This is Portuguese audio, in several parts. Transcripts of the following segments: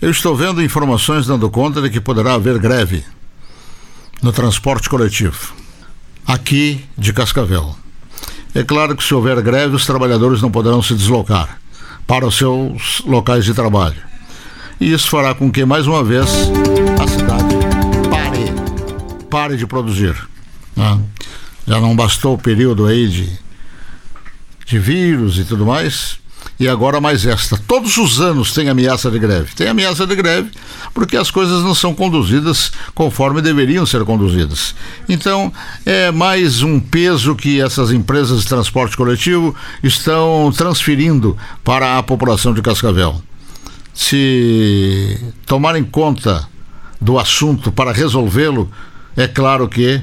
Eu estou vendo informações dando conta de que poderá haver greve no transporte coletivo, aqui de Cascavel. É claro que se houver greve, os trabalhadores não poderão se deslocar para os seus locais de trabalho. E isso fará com que, mais uma vez, a cidade pare, pare de produzir. Né? Já não bastou o período aí de, de vírus e tudo mais, e agora mais esta. Todos os anos tem ameaça de greve. Tem ameaça de greve porque as coisas não são conduzidas conforme deveriam ser conduzidas. Então, é mais um peso que essas empresas de transporte coletivo estão transferindo para a população de Cascavel. Se tomarem conta do assunto para resolvê-lo, é claro que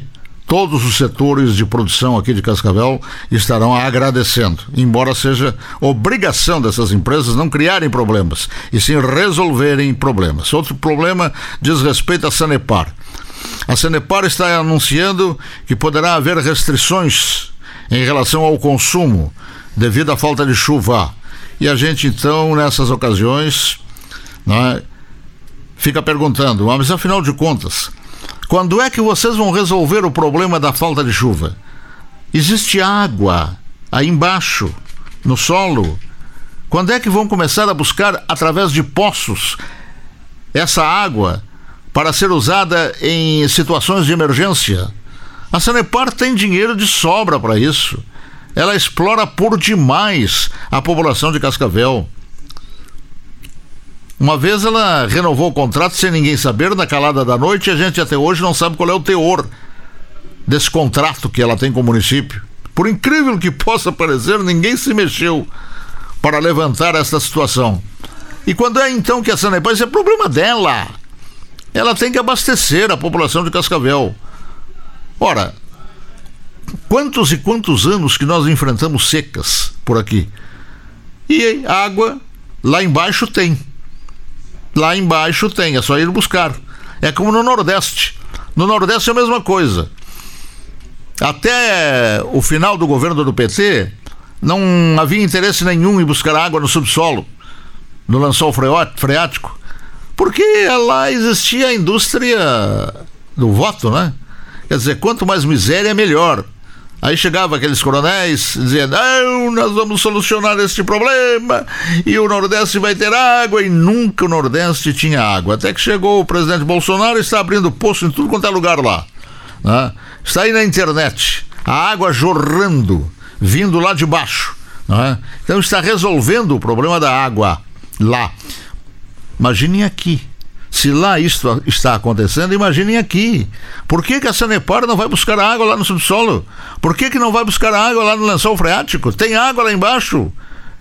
todos os setores de produção aqui de Cascavel estarão agradecendo, embora seja obrigação dessas empresas não criarem problemas, e sim resolverem problemas. Outro problema diz respeito à Sanepar. A Sanepar está anunciando que poderá haver restrições em relação ao consumo devido à falta de chuva. E a gente então, nessas ocasiões, né, fica perguntando, mas afinal de contas, quando é que vocês vão resolver o problema da falta de chuva? Existe água aí embaixo, no solo. Quando é que vão começar a buscar, através de poços, essa água para ser usada em situações de emergência? A Sanepar tem dinheiro de sobra para isso. Ela explora por demais a população de Cascavel. Uma vez ela renovou o contrato sem ninguém saber, na calada da noite, e a gente até hoje não sabe qual é o teor desse contrato que ela tem com o município. Por incrível que possa parecer, ninguém se mexeu para levantar essa situação. E quando é então que a Sanepar, isso é problema dela. Ela tem que abastecer a população de Cascavel. Ora, quantos e quantos anos que nós enfrentamos secas por aqui? E água lá embaixo tem. Lá embaixo tem, é só ir buscar. É como no Nordeste. No Nordeste é a mesma coisa. Até o final do governo do PT, não havia interesse nenhum em buscar água no subsolo, no lençol freático, porque lá existia a indústria do voto, né? Quer dizer, quanto mais miséria, melhor. Aí chegava aqueles coronéis dizendo: não, nós vamos solucionar este problema e o Nordeste vai ter água. E nunca o Nordeste tinha água. Até que chegou o presidente Bolsonaro e está abrindo poço em tudo quanto é lugar lá. Né? Está aí na internet. A água jorrando, vindo lá de baixo. Né? Então está resolvendo o problema da água lá. Imaginem aqui. Se lá isto está acontecendo, imaginem aqui. Por que, que a Sanepar não vai buscar água lá no subsolo? Por que, que não vai buscar água lá no lençol freático? Tem água lá embaixo.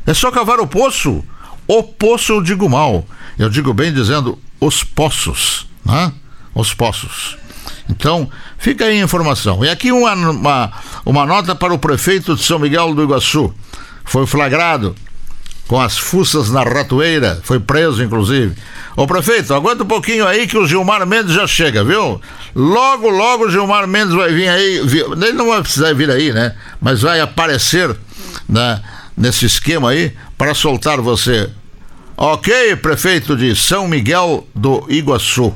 É só cavar o poço. O poço eu digo mal. Eu digo bem dizendo os poços. Né? Os poços. Então, fica aí a informação. E aqui uma, uma, uma nota para o prefeito de São Miguel do Iguaçu. Foi flagrado com as fuças na ratoeira, foi preso inclusive. Ô prefeito, aguenta um pouquinho aí que o Gilmar Mendes já chega, viu? Logo, logo o Gilmar Mendes vai vir aí, ele não vai precisar vir aí, né? Mas vai aparecer né, nesse esquema aí para soltar você. Ok, prefeito de São Miguel do Iguaçu.